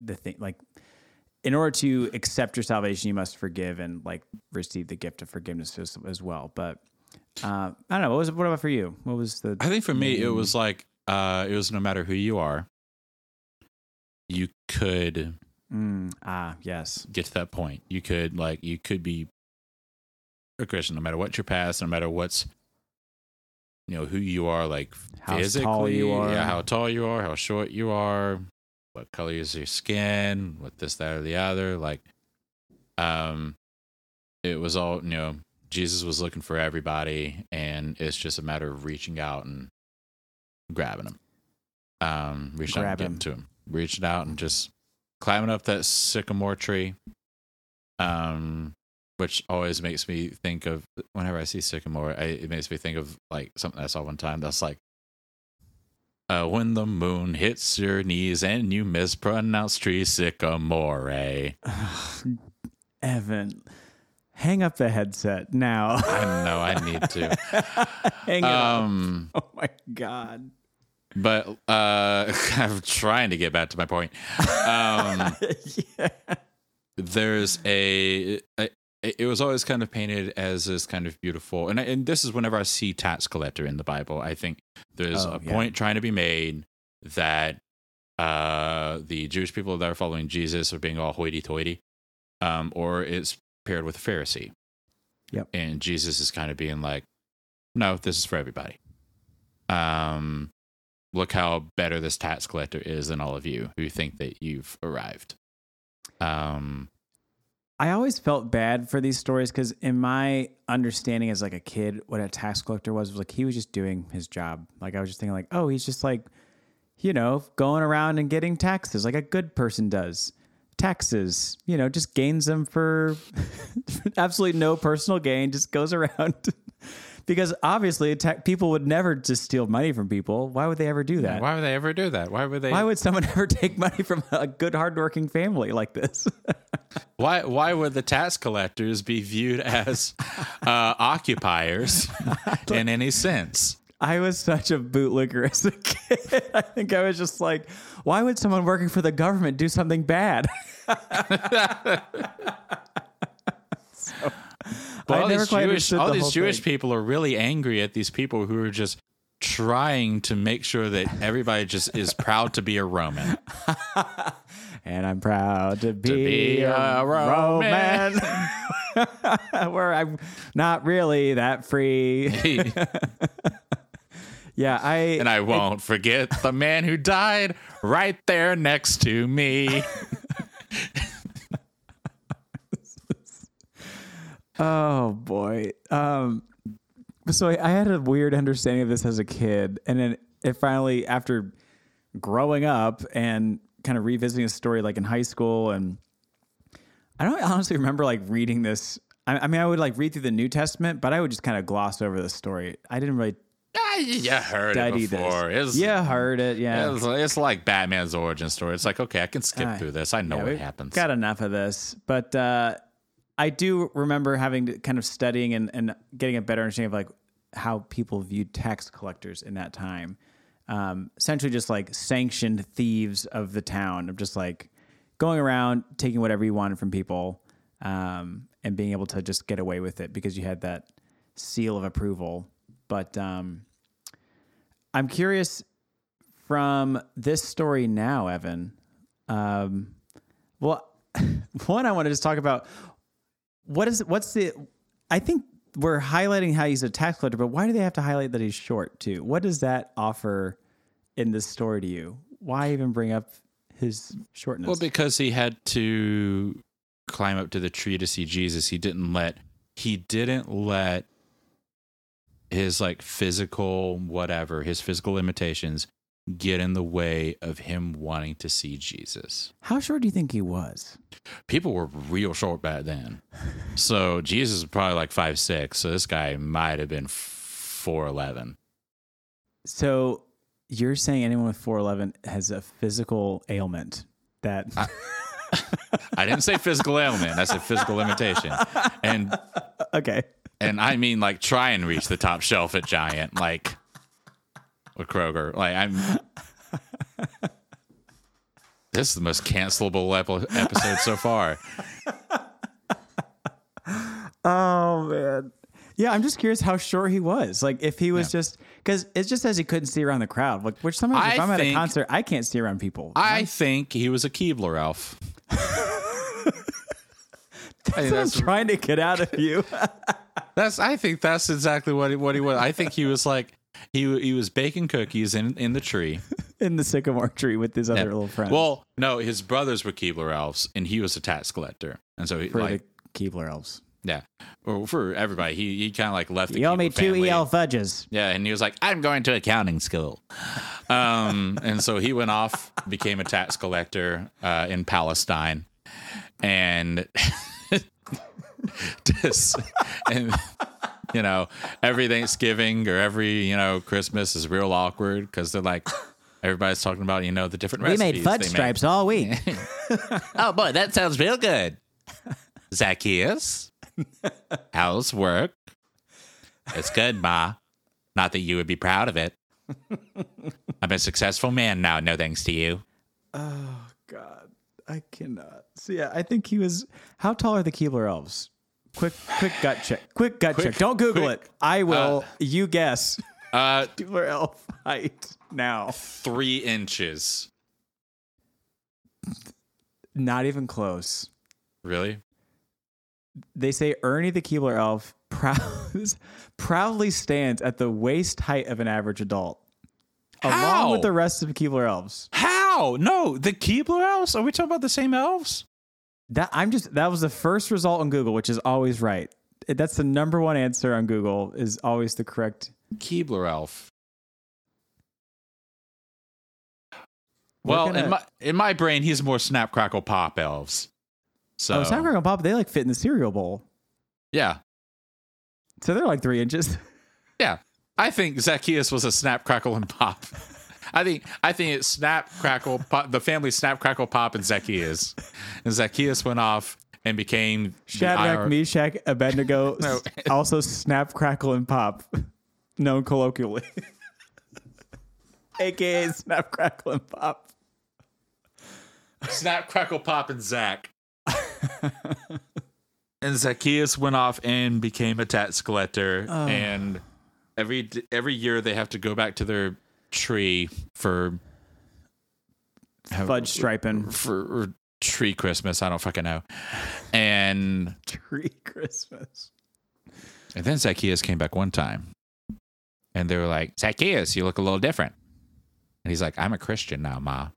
A: the thing. Like, in order to accept your salvation, you must forgive and like receive the gift of forgiveness as, as well. But uh, I don't know. What was what about for you? What was the
B: I think for me, it was like, uh, it was no matter who you are, you could
A: Mm, ah yes
B: get to that point. You could like you could be a Christian no matter what your past, no matter what's you know who you are, like
A: How
B: physically,
A: tall you are.
B: yeah, how tall you are, how short you are, what color is your skin, what this, that, or the other. Like, um, it was all you know. Jesus was looking for everybody, and it's just a matter of reaching out and grabbing them Um, reaching out and getting
A: him.
B: to him, reaching out and just climbing up that sycamore tree. Um, which always makes me think of whenever I see sycamore, I, it makes me think of like something I saw one time. That's like, uh, when the moon hits your knees and you mispronounce tree sycamore.
A: Evan, Hang up the headset now.
B: I know I need to. <laughs>
A: Hang it up.
B: Um, <laughs>
A: Oh my god.
B: but uh, <laughs> I'm trying to get back to my point. Um, There's a, a. It was always kind of painted as this kind of beautiful, and I, and this is whenever I see tax collector in the Bible, I think there's
A: Oh,
B: a
A: yeah.
B: point trying to be made that uh, the Jewish people that are following Jesus are being all hoity-toity, um, or it's paired with a Pharisee.
A: Yep.
B: And Jesus is kind of being like, "No, this is for everybody." Um, look how better this tax collector is than all of you who think that you've arrived. Um,
A: I always felt bad for these stories because, in my understanding as like a kid, what a tax collector was was like he was just doing his job. Like I was just thinking, like, oh, he's just like, you know, going around and getting taxes like a good person does. Taxes, you know, just gains them for <laughs> absolutely no personal gain. Just goes around <laughs> because obviously people would never just steal money from people. Why would they ever do that?
B: why would they ever do that? Why would they?
A: Why would someone <laughs> ever take money from a good, hardworking family like this? <laughs>
B: Why why would the tax collectors be viewed as uh, occupiers <laughs> in any sense?
A: I was such a bootlicker as a kid. I think I was just like, why would someone working for the government do something bad? I
B: all these Jewish, all
A: the
B: these Jewish
A: thing.
B: people are really angry at these people who are just trying to make sure that everybody just is proud to be a Roman. <laughs>
A: And I'm proud to be,
B: be
A: a,
B: a
A: Roman. <laughs> Where I'm not really that free. <laughs> Yeah, I and
B: I won't forget the man who died right there next to me.
A: Oh boy. Um, so I I had a weird understanding of this as a kid, and then it finally, after growing up and kind of revisiting a story like in high school, and I don't honestly remember like reading this. I, I mean, I would like read through the New Testament, but I would just kind of gloss over the story. I didn't really
B: Ah, you heard it before. It's,
A: yeah, heard it. Yeah,
B: It's, it's like Batman's origin story. It's like, okay, I can skip through this. I know
A: Yeah,
B: what happens.
A: Got enough of this, but uh, I do remember having to kind of studying and, and getting a better understanding of like how people viewed tax collectors in that time. Um, essentially, just like sanctioned thieves of the town, of just like going around taking whatever you wanted from people um, and being able to just get away with it because you had that seal of approval. But um, I'm curious from this story now, Evan. Um, well, <laughs> one, I want to just talk about what is what's the. I think we're highlighting how he's a tax collector, but why do they have to highlight that he's short too? What does that offer in this story to you? Why even bring up his shortness?
B: Well, because he had to climb up to the tree to see Jesus, he didn't let he didn't let his like physical whatever, his physical limitations get in the way of him wanting to see Jesus.
A: How short do you think he was?
B: People were real short back then. <laughs> So Jesus was probably like five six. So this guy might have been four eleven.
A: So you're saying anyone with 4'11 has a physical ailment that
B: I <laughs> didn't say physical ailment. I said physical limitation. And <laughs>
A: okay.
B: and I mean like try and reach the top shelf at Giant, like or Kroger. Like I'm. <laughs> This is the most cancelable epi- episode so far. <laughs>
A: Oh man. Yeah, I'm just curious how short he was. Like if he was just because it just says he couldn't see around the crowd. Like which sometimes if
B: I
A: I'm at a concert, I can't see around people.
B: I think he was a Keebler elf. <laughs>
A: That's what I'm trying to get out of you.
B: That's. I think that's exactly what he, what he was. I think he was like he he was baking cookies in in the tree. <laughs>
A: in the sycamore tree with his other little friends.
B: Well, no, his brothers were Keebler elves, and he was a tax collector, and so he
A: for
B: like
A: the Keebler elves.
B: yeah, well, for everybody, he he kind of like left. The
A: You owe me two
B: family.
A: EL fudges.
B: Yeah, and he was like, "I'm going to accounting school," um, <laughs> and so he went off, became a tax collector uh, in Palestine, and <laughs> just and you know every Thanksgiving or every you know Christmas is real awkward because they're like everybody's talking about you know the different
A: We
B: recipes
A: made fudge
B: they make.
A: stripes all week. <laughs>
B: Oh boy, that sounds real good, Zacchaeus. How's work? It's good, Ma. Not that you would be proud of it. I'm a successful man now, no thanks to you.
A: Oh God, I cannot. So yeah, I think he was. How tall are the Keebler elves? Quick, quick gut check. Quick gut
B: Quick-
A: check. Don't Google
B: quick,
A: it. I will. you guess.
B: Uh,
A: Keebler elf height now.
B: three inches.
A: Not even close.
B: Really?
A: They say Ernie the Keebler elf proud, <laughs> proudly stands at the waist height of an average adult, along with the rest of the Keebler elves.
B: How? No, the Keebler elves? Are we talking about the same elves?
A: That I'm just that was the first result on Google, which is always right. That's the number one answer on Google is always the correct.
B: Keebler elf.
A: We're
B: Well,
A: gonna-
B: in my in my brain, he's more snap crackle pop elves. So
A: Oh, Snap Crackle Pop, they like fit in the cereal bowl,
B: yeah,
A: so they're like three inches. <laughs>
B: yeah. I think Zacchaeus was a snap crackle and pop. <laughs> I think I think it's snap crackle pop, the family snap crackle pop and Zacchaeus, and Zacchaeus went off and became
A: Shadrach,
B: IR
A: Meshach, Abednego, <laughs>
B: No.
A: also Snap Crackle and Pop, known colloquially, <laughs> aka Snap Crackle and Pop.
B: Snap, crackle, pop, and Zach. and Zacchaeus went off and became a tax collector. Oh. And every every year they have to go back to their tree for
A: Fudge striping
B: for or tree Christmas. I don't fucking know. And <laughs>
A: tree Christmas.
B: and then Zacchaeus came back one time, and they were like, Zacchaeus, you look a little different. And he's like, I'm a Christian now, ma.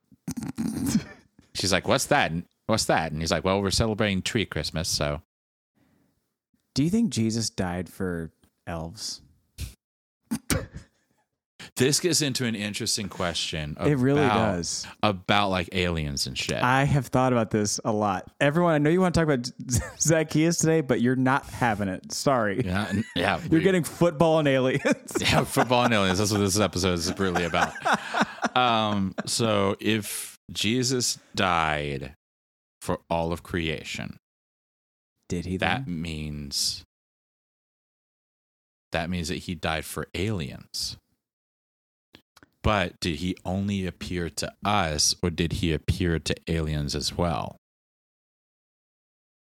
B: <laughs> She's like, What's that? What's that? And he's like, Well, we're celebrating tree Christmas, so
A: Do you think Jesus died for elves? <laughs>
B: This gets into an interesting question.
A: It really does.
B: About like aliens and shit.
A: I have thought about this a lot. Everyone, I know you want to talk about <laughs> Zacchaeus today, but you're not having it. Sorry.
B: yeah, <laughs> yeah.
A: You're
B: we-
A: getting football and aliens. <laughs>
B: yeah, football and aliens. That's what this episode is really about. Um, so if Jesus died for all of creation,
A: Did he
B: that means that means that he died for aliens. But did he only appear to us or did he appear to aliens as well?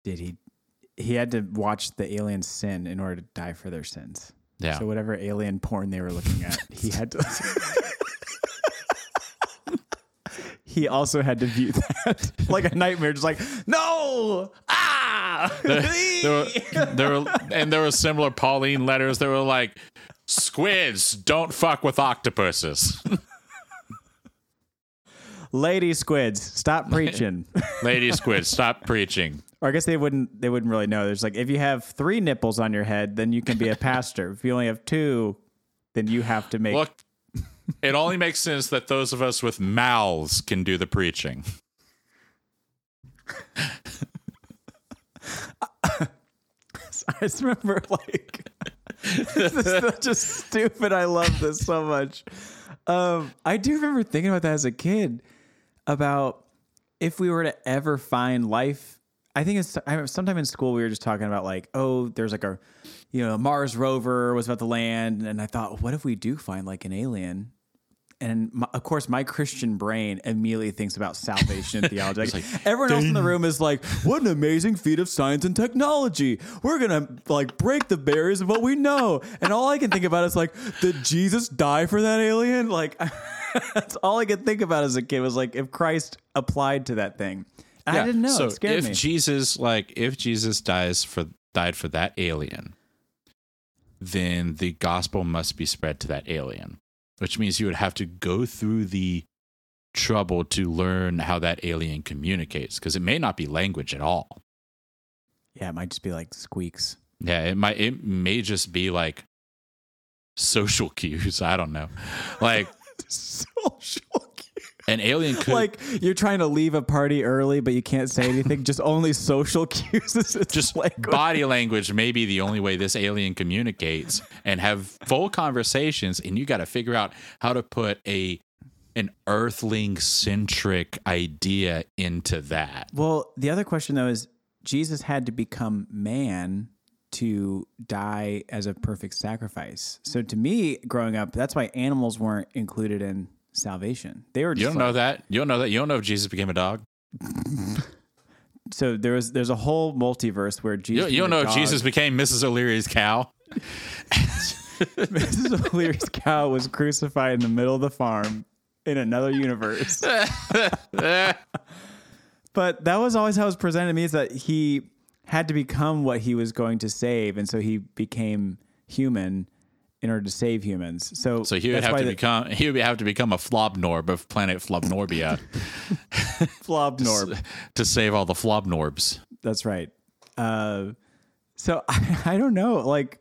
A: Did he? He had to watch the aliens sin in order to die for their sins.
B: Yeah.
A: So whatever alien porn they were looking at, he had to. <laughs> he also had to view that <laughs> like a nightmare, just like no, ah.
B: there were, <laughs> there were and there were similar Pauline letters that were like squids don't fuck with octopuses.
A: Lady squids, stop preaching. <laughs>
B: Lady squids, stop preaching.
A: or I guess they wouldn't. They wouldn't really know. There's like if you have three nipples on your head, then you can be a pastor. if you only have two, then you have to make.
B: Look, it only makes sense that those of us with mouths can do the preaching. <laughs>
A: I just remember like this is a stupid. I love this so much. Um, I do remember thinking about that as a kid about if we were to ever find life. I think it's I sometime in school we were just talking about like, oh, there's like a, you know, Mars rover was about to land, and I thought, what if we do find like an alien? And my, of course, my Christian brain immediately thinks about salvation and <laughs> theology. Like,
B: like,
A: everyone else in the room is like, "What an amazing feat of science and technology! We're gonna like break the barriers of what we know." And all I can think about is like, did Jesus die for that alien? Like, <laughs> that's all I could think about as a kid was like, if Christ applied to that thing. And I didn't know.
B: So
A: it scared
B: if
A: me.
B: Jesus, like, if Jesus dies for died for that alien, then the gospel must be spread to that alien, which means you would have to go through the trouble to learn how that alien communicates, because it may not be language at all.
A: yeah, it might just be like squeaks.
B: Yeah, it might. It may just be like social <laughs> cues. I don't know. Like <laughs>
A: Social
B: an alien could
A: like you're trying to leave a party early, but you can't say anything. just only social <laughs> cues.
B: Just
A: like
B: body language may be the only way this alien communicates and have full conversations and you got to figure out how to put a an earthling centric idea into that
A: Well, the other question though is Jesus had to become man to die as a perfect sacrifice. So to me, growing up, that's why animals weren't included in salvation. They were
B: You don't know that. You don't know that. You don't know if Jesus became a dog. <laughs>
A: So there was there's a whole multiverse where Jesus.
B: you don't know
A: became
B: if Jesus became Mrs. O'Leary's cow. <laughs>
A: Mrs. O'Leary's cow was crucified in the middle of the farm in another universe. <laughs> but that was always how it was presented to me is that he had to become what he was going to save, and so he became human in order to save humans. So,
B: So he would have to
A: the
B: become. He would have to become a Flobnorb of planet Flobnorbia <laughs>
A: Flobnorb.
B: to save all the Flobnorbs.
A: That's right. Uh, so <laughs> I, I don't know. Like,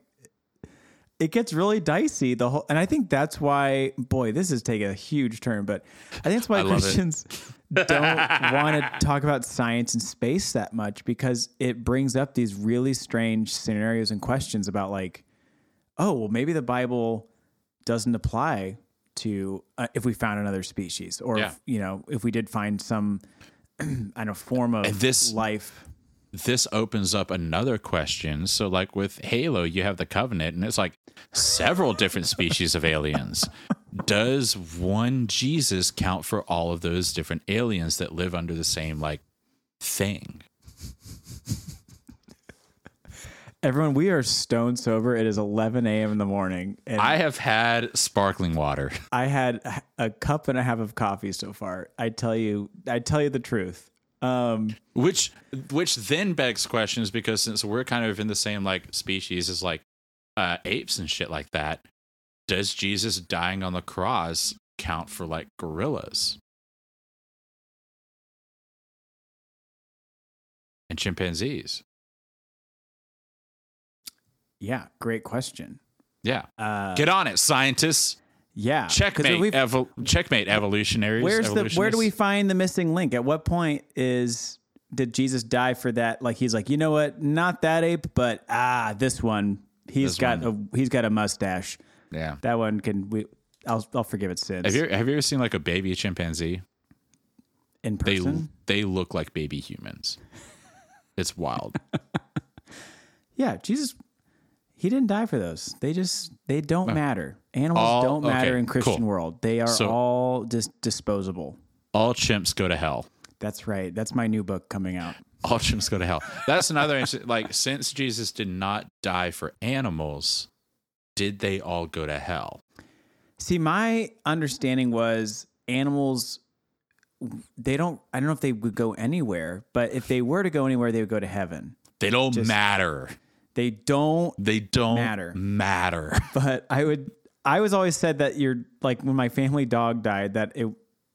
A: it gets really dicey. The whole, and I think that's why. Boy, this is taking a huge turn. But I think that's why. Christians don't <laughs> want to talk about science and space that much because it brings up these really strange scenarios and questions about like, oh, well, maybe the Bible doesn't apply to uh, if we found another species, or
B: Yeah.
A: if, you know, if we did find some. <clears throat> I don't know form of
B: this-
A: life.
B: This opens up another question. So, like with Halo, you have the Covenant, and it's like several different species of aliens. Does one Jesus count for all of those different aliens that live under the same like thing?
A: Everyone, we are stone sober. It is 11 a.m. in the morning, and
B: I
A: I,
B: have had sparkling water. <laughs>
A: I had a cup and a half of coffee so far. I tell you, I tell you the truth. Um,
B: which which then begs questions because since we're kind of in the same like species as like uh apes and shit like that does jesus dying on the cross count for like gorillas and chimpanzees
A: yeah, great question.
B: yeah
A: Uh,
B: get on it scientists
A: Yeah.
B: checkmate evol- checkmate evolutionaries
A: Where's the? Where do we find the missing link? At what point is did Jesus die for that? Like he's like, you know what? Not that ape, but ah, this one. He's
B: This
A: got a he's got a mustache.
B: yeah
A: That one can we. I'll I'll forgive it since.
B: have you have you ever seen like a baby chimpanzee
A: in
B: they
A: person?
B: they look like baby humans it's wild <laughs>
A: Yeah, Jesus, he didn't die for those. They just they don't oh. matter. Animals
B: All-
A: don't matter
B: okay,
A: in Christian
B: cool.
A: world. They are
B: So-
A: all just disposable.
B: all chimps go to hell
A: That's right. That's my new book coming out.
B: all chimps go to hell. That's another interesting. Like, since Jesus did not die for animals, did they all go to hell?
A: See, my understanding was animals they don't I don't know if they would go anywhere, but if they were to go anywhere, they would go to heaven.
B: They don't
A: Just-
B: matter.
A: They don't
B: They don't
A: Matter.
B: Matter. <laughs>
A: but I would I was always said that you're like when my family dog died that it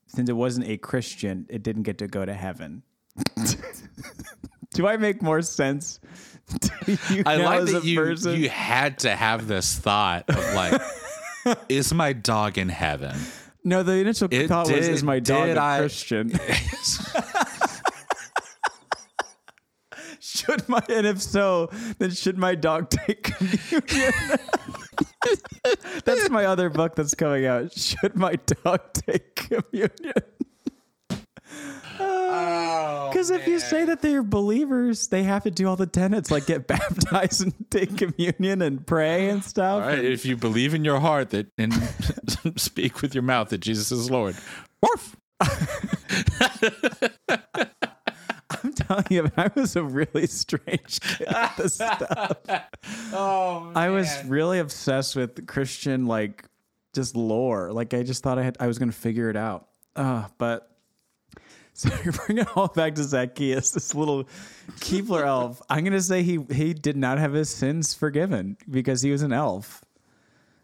A: since it wasn't a Christian, it didn't get to go to heaven. <laughs> Do I make more sense to you <laughs>
B: I like that you
A: person?
B: you had to have this thought of like, is my dog in heaven?
A: no, the initial
B: It
A: thought was, "Is my dog
B: did
A: a
B: I-
A: Christian?" Should my and if so, then should my dog take communion? <laughs> that's my other book that's coming out. Should my dog take communion? Oh, <laughs> because if you say that they're believers, they have to do all the tenets, like get <laughs> baptized and take communion and pray and stuff.
B: All right, if you believe in your heart that and speak with your mouth that Jesus is Lord. Woof.
A: I'm telling you, <laughs> I was a really strange kid at this stuff. <laughs>
B: Oh,
A: I was really obsessed with Christian, like just lore. Like I just thought I had, I was going to figure it out. Uh, but <laughs> so you're bringing it all back to Zacchaeus, this little Keebler elf. I'm going to say he he did not have his sins forgiven because he was an elf.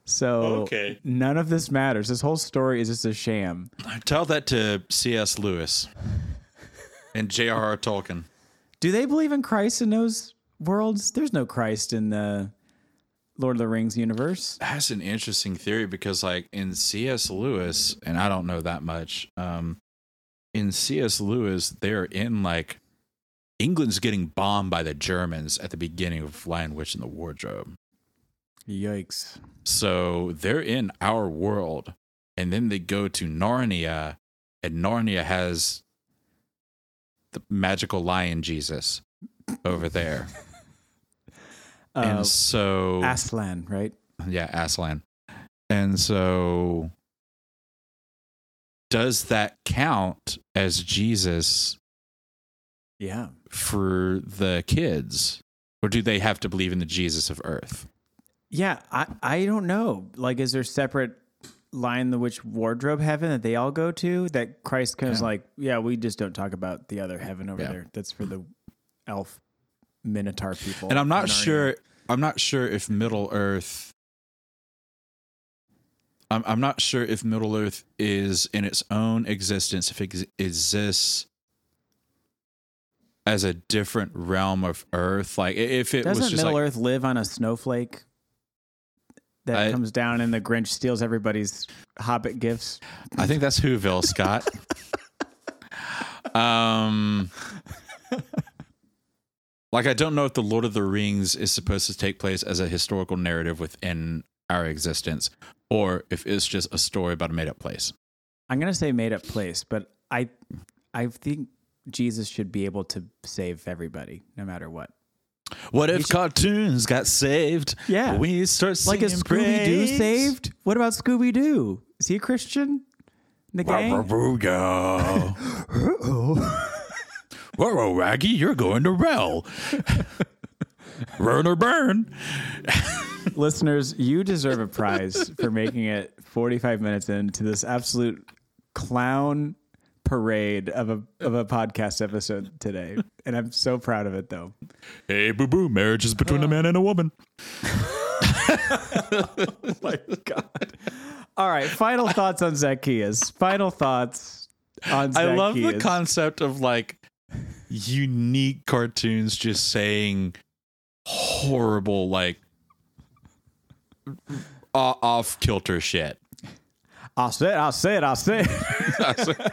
A: So
B: Okay.
A: none of this matters. This whole story is just a sham.
B: Tell that to C.S. Lewis and J.R.R. Tolkien.
A: Do they believe in Christ in those worlds? There's no Christ in the Lord of the Rings universe.
B: That's an interesting theory because, like, in C.S. Lewis, and I don't know that much, um, in C.S. Lewis, they're in like England's getting bombed by the Germans at the beginning of Lion Witch in the Wardrobe.
A: Yikes.
B: So they're in our world, and then they go to Narnia, and Narnia has the magical lion Jesus over there.
A: Uh, <laughs>
B: and so
A: Aslan, right?
B: yeah, Aslan. And so does that count as Jesus
A: Yeah.
B: for the kids? Or do they have to believe in the Jesus of earth?
A: Yeah, I, I don't know. Like, is there separate Lion the Witch wardrobe heaven that they all go to that Christ comes
B: Yeah.
A: like, yeah, we just don't talk about the other heaven over
B: Yeah.
A: there. That's for the elf minotaur people.
B: And I'm not
A: in Narnia."
B: sure I'm not sure if Middle Earth I'm I'm not sure if Middle Earth is in its own existence if it exists as a different realm of Earth. Like if it
A: Doesn't
B: was just
A: Middle
B: like
A: Earth live on a snowflake that
B: I-
A: comes down and the Grinch steals everybody's Hobbit gifts?
B: I think that's Whoville, Scott. um, like I don't know if the Lord of the Rings is supposed to take place as a historical narrative within our existence, or if it's just a story about a made-up place.
A: I'm gonna say made up place, but I I think Jesus should be able to save everybody, no matter what.
B: What if cartoons got saved?
A: Yeah.
B: we start seeing.
A: Like
B: singing
A: is Scooby Doo saved? What about Scooby Doo? Is he a Christian? The gang? <laughs>
B: Whoa, Raggy, you're going to Rel. Burn or burn. <laughs>
A: Listeners, you deserve a prize for making it 45 minutes into this absolute clown parade of a of a podcast episode today. And I'm so proud of it though.
B: Hey, boo boo, marriage is between a man and a woman.
A: Oh <laughs> <laughs> my god. All right, final thoughts on Zacchaeus. Final thoughts on Zacchaeus.
B: I love the concept of like unique cartoons just saying horrible, like <laughs> off kilter shit.
A: I'll say it, I'll say it, I'll say it.
B: I said,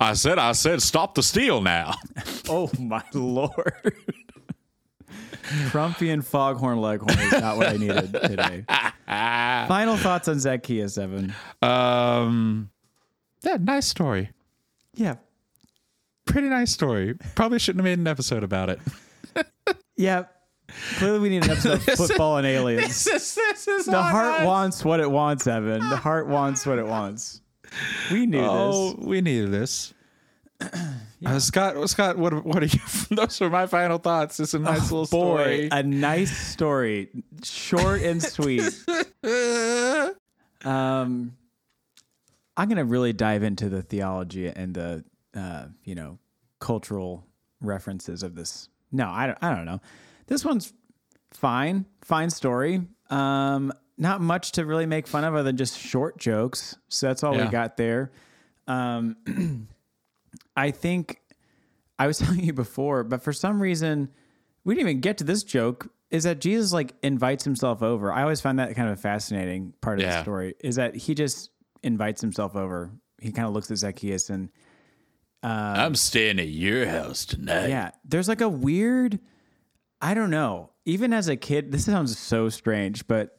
B: I said, I said, stop the steal now. <laughs>
A: Oh my lord. Trumpian foghorn leghorn is not what I needed today. Final thoughts on Zacchaeus, Evan.
B: Um, yeah, nice story.
A: Yeah.
B: Pretty nice story. Probably shouldn't have made an episode about it. <laughs>
A: Yeah. Clearly we need an episode of <laughs> football and aliens.
B: This, is, this is
A: The heart wants what it wants, Evan. The heart wants what it wants. <laughs> We knew
B: Oh,
A: this.
B: we needed this. Uh, Scott, Scott, what what are you? <laughs> Those are my final thoughts. It's a nice little
A: Oh, Boy,
B: story.
A: a nice story. Short and sweet. <laughs> Um, I'm gonna really dive into the theology and the uh, you know cultural references of this. No, I don't. I don't know. This one's fine, fine story. Um, not much to really make fun of other than just short jokes. So that's all
B: Yeah.
A: we got there. Um, <clears throat> I think I was <laughs> telling you before, but for some reason we didn't even get to this joke. Is that Jesus like invites himself over? I always find that kind of a fascinating part of the story. Is that he just invites himself over? He kind of looks at Zacchaeus and
B: I'm staying at your house tonight.
A: yeah, there's like a weird, I don't know. Even as a kid, this sounds so strange, but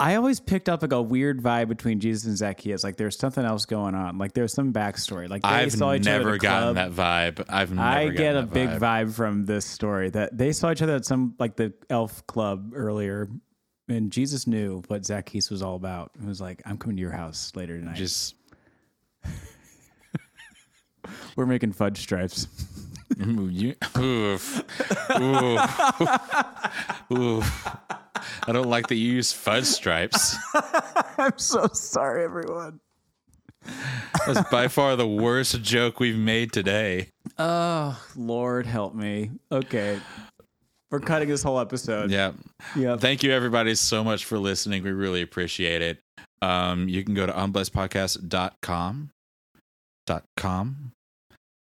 A: I always picked up like a weird vibe between Jesus and Zacchaeus. Like there's something else going on. Like there's some backstory. Like they
B: I've
A: saw each other at
B: never
A: the
B: gotten that vibe. I've never
A: I get a big
B: vibe.
A: vibe from this story that they saw each other at some like the elf club earlier, and Jesus knew what Zacchaeus was all about. He was like, "I'm coming to your house later tonight.
B: Just <laughs>
A: We're making fudge stripes." <laughs>
B: Ooh, you, oof, oof, <laughs> oof. I don't like that you use fudge stripes. <laughs>
A: I'm so sorry, everyone.
B: That's by far the worst joke we've made today.
A: Oh Lord, help me. Okay, we're cutting this whole episode.
B: Yeah.
A: yeah.
B: Thank you, everybody, so much for listening. We really appreciate it. Um, you can go to unblessedpodcast.com. Dot com.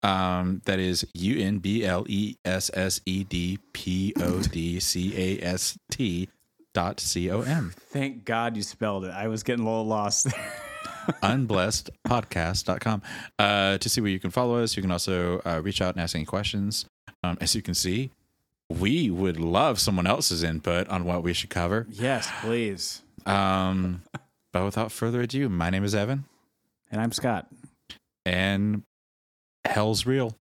B: Um, that is U N B L E S S E D P O D C A S T dot C O M.
A: Thank God you spelled it. I was getting a little lost there. <laughs>
B: unblessedpodcast.com uh, to see where you can follow us. You can also uh, reach out and ask any questions. Um, as you can see, we would love someone else's input on what we should cover.
A: yes, please.
B: Um, but without further ado, my name is Evan,
A: And I'm Scott.
B: and hell's real.